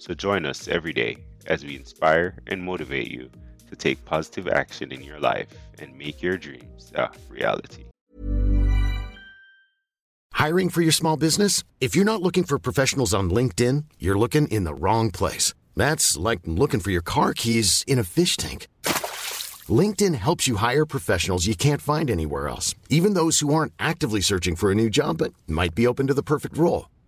So join us every day as we inspire and motivate you to take positive action in your life and make your dreams a reality. Hiring for your small business? If you're not looking for professionals on LinkedIn, you're looking in the wrong place. That's like looking for your car keys in a fish tank. LinkedIn helps you hire professionals you can't find anywhere else, even those who aren't actively searching for a new job but might be open to the perfect role.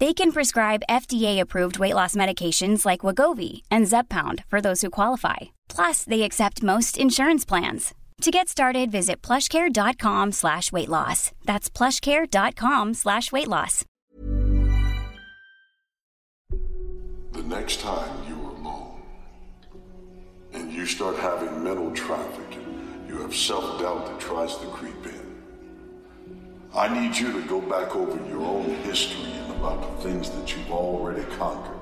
They can prescribe FDA-approved weight loss medications like Wegovy and Zepbound for those who qualify. Plus, they accept most insurance plans. To get started, visit plushcare.com slash weight loss. That's plushcare.com slash weight loss. The next time you're alone and you start having mental traffic, you have self-doubt that tries to creep in. I need you to go back over your own history about the things that you've already conquered.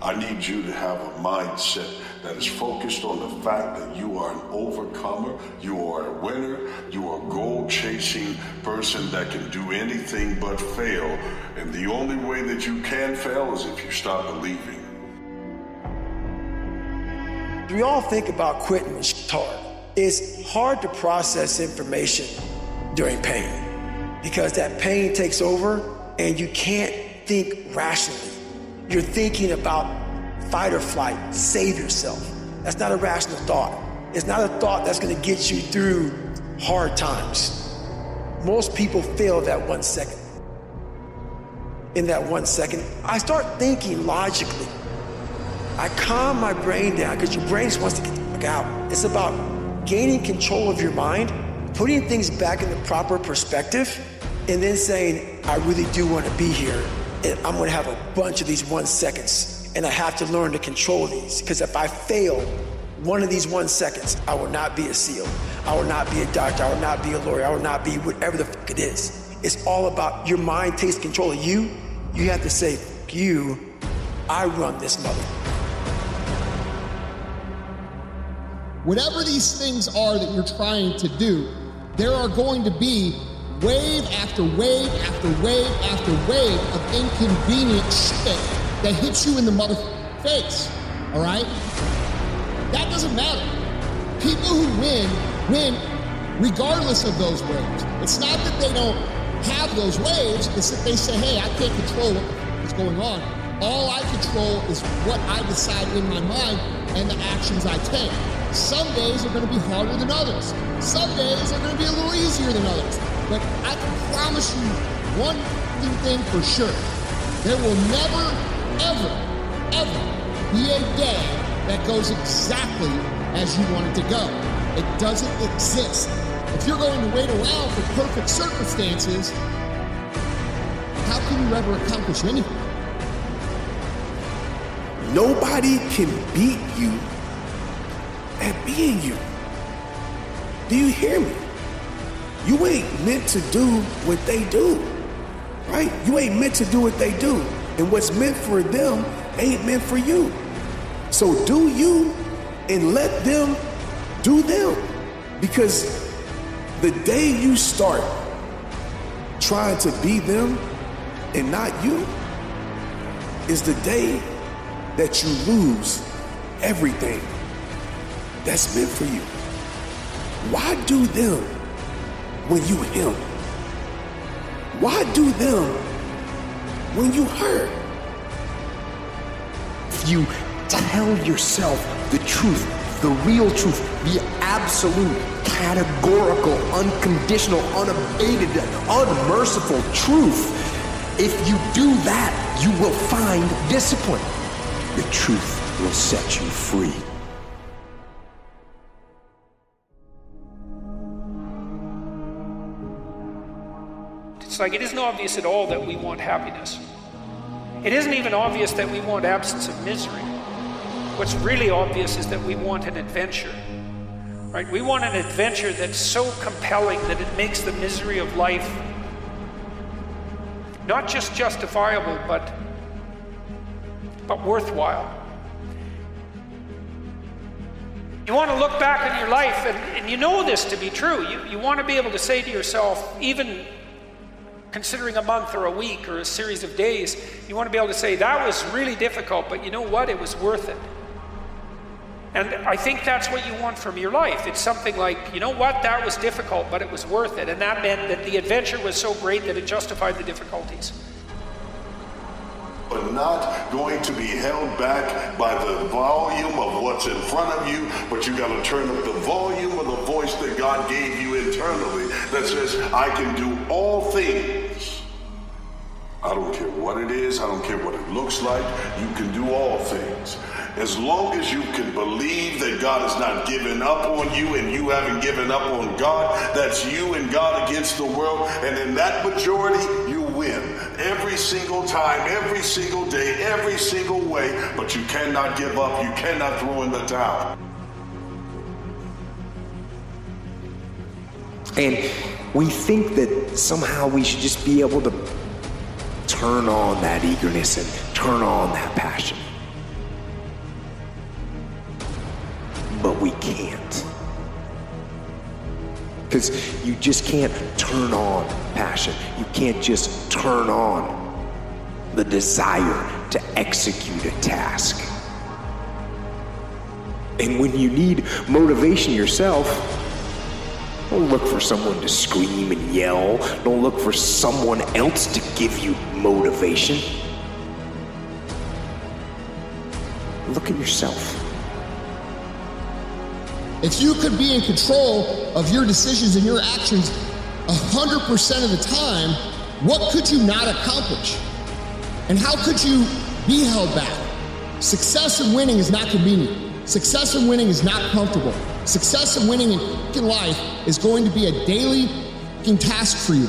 I need you to have a mindset that is focused on the fact that you are an overcomer, you are a winner, you are a goal chasing person that can do anything but fail. And the only way that you can fail is if you stop believing. We all think about quitting shit's hard. It's hard to process information during pain because that pain takes over and you can't think rationally. You're thinking about fight or flight, save yourself. That's not a rational thought. It's not a thought that's going to get you through hard times. Most people fail that one second. In that one second, I start thinking logically. I calm my brain down because your brain just wants to get the fuck out. It's about gaining control of your mind, putting things back in the proper perspective, and then saying, I really do want to be here. And I'm to have a bunch of these one seconds. And I have to learn to control these because if I fail one of these one seconds, I will not be a SEAL. I will not be a doctor. I will not be a lawyer. I will not be whatever the fuck it is. It's all about your mind takes control of you. You have to say, you, I run this mother. Whatever these things are that you're trying to do, there are going to be wave after wave after wave after wave of inconvenient shit that hits you in the mother face. All right? That doesn't matter. People who win, win regardless of those waves. It's not that they don't have those waves, it's that they say, hey, I can't control what's going on. All I control is what I decide in my mind and the actions I take. Some days are going to be harder than others. Some days are going to be a little easier than others. But I can promise you one thing for sure. There will never, ever, ever be a day that goes exactly as you want it to go. It doesn't exist. If you're going to wait around for perfect circumstances, how can you ever accomplish anything? Nobody can beat you at being you. Do you hear me? You ain't meant to do what they do, right? You ain't meant to do what they do. And what's meant for them ain't meant for you. So do you and let them do them. Because the day you start trying to be them and not you is the day that you lose everything that's meant for you. Why do them when you him? Why do them when you hurt? If you tell yourself the truth, the real truth, the absolute, categorical, unconditional, unabated, unmerciful truth, if you do that, you will find discipline. The truth will set you free. It's like it isn't obvious at all that we want happiness. It isn't even obvious that we want absence of misery. What's really obvious is that we want an adventure. Right? We want an adventure that's so compelling that it makes the misery of life not just justifiable, but but worthwhile. You want to look back on your life, and, and you know this to be true. You, you want to be able to say to yourself, even considering a month or a week or a series of days, you want to be able to say, that was really difficult, but you know what? It was worth it. And I think that's what you want from your life. It's something like, you know what? That was difficult, but it was worth it. And that meant that the adventure was so great that it justified the difficulties. But not going to be held back by the volume of what's in front of you, but you got to turn up the volume of the voice that God gave you internally that says, I can do all things. I don't care what it is, I don't care what it looks like, you can do all things. As long as you can believe that God has not given up on you and you haven't given up on God, that's you and God against the world. And in that majority, you win every single time, every single day, every single way. But you cannot give up. You cannot throw in the towel. And we think that somehow we should just be able to turn on that eagerness and turn on that passion. But we can't. Because you just can't turn on passion. You can't just turn on the desire to execute a task. And when you need motivation yourself, don't look for someone to scream and yell. Don't look for someone else to give you motivation. Look at yourself. If you could be in control of your decisions and your actions 100% of the time, what could you not accomplish? And how could you be held back? Success and winning is not convenient. Success and winning is not comfortable. Success and winning in life is going to be a daily task for you.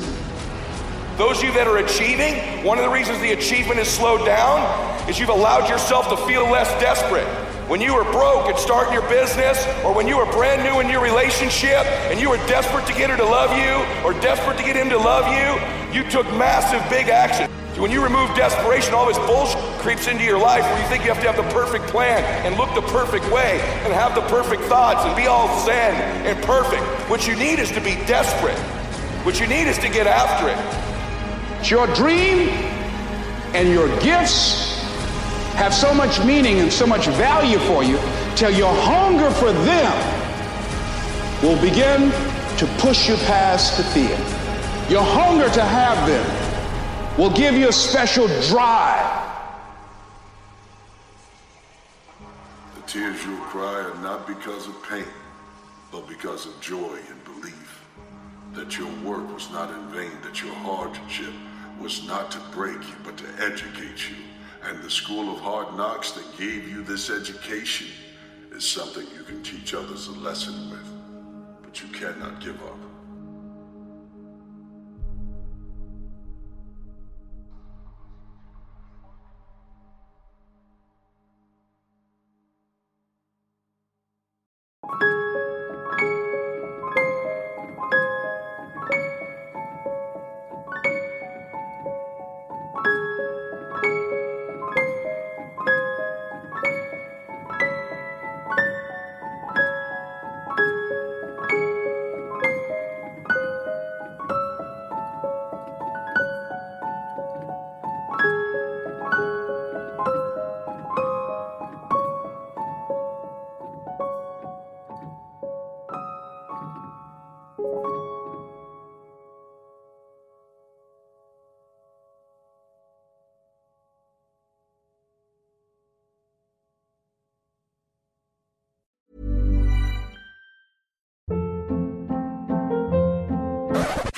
Those of you that are achieving, one of the reasons the achievement is slowed down is you've allowed yourself to feel less desperate. When you were broke and starting your business, or when you were brand new in your relationship and you were desperate to get her to love you or desperate to get him to love you, you took massive big action. When you remove desperation, all this bullshit creeps into your life where you think you have to have the perfect plan and look the perfect way and have the perfect thoughts and be all zen and perfect. What you need is to be desperate. What you need is to get after it. Your dream and your gifts have so much meaning and so much value for you till your hunger for them will begin to push you past the fear. Your hunger to have them will give you a special drive. The tears you'll cry are not because of pain, but because of joy and belief that your work was not in vain, that your hardship was not to break you, but to educate you. And the school of hard knocks that gave you this education is something you can teach others a lesson with, but you cannot give up.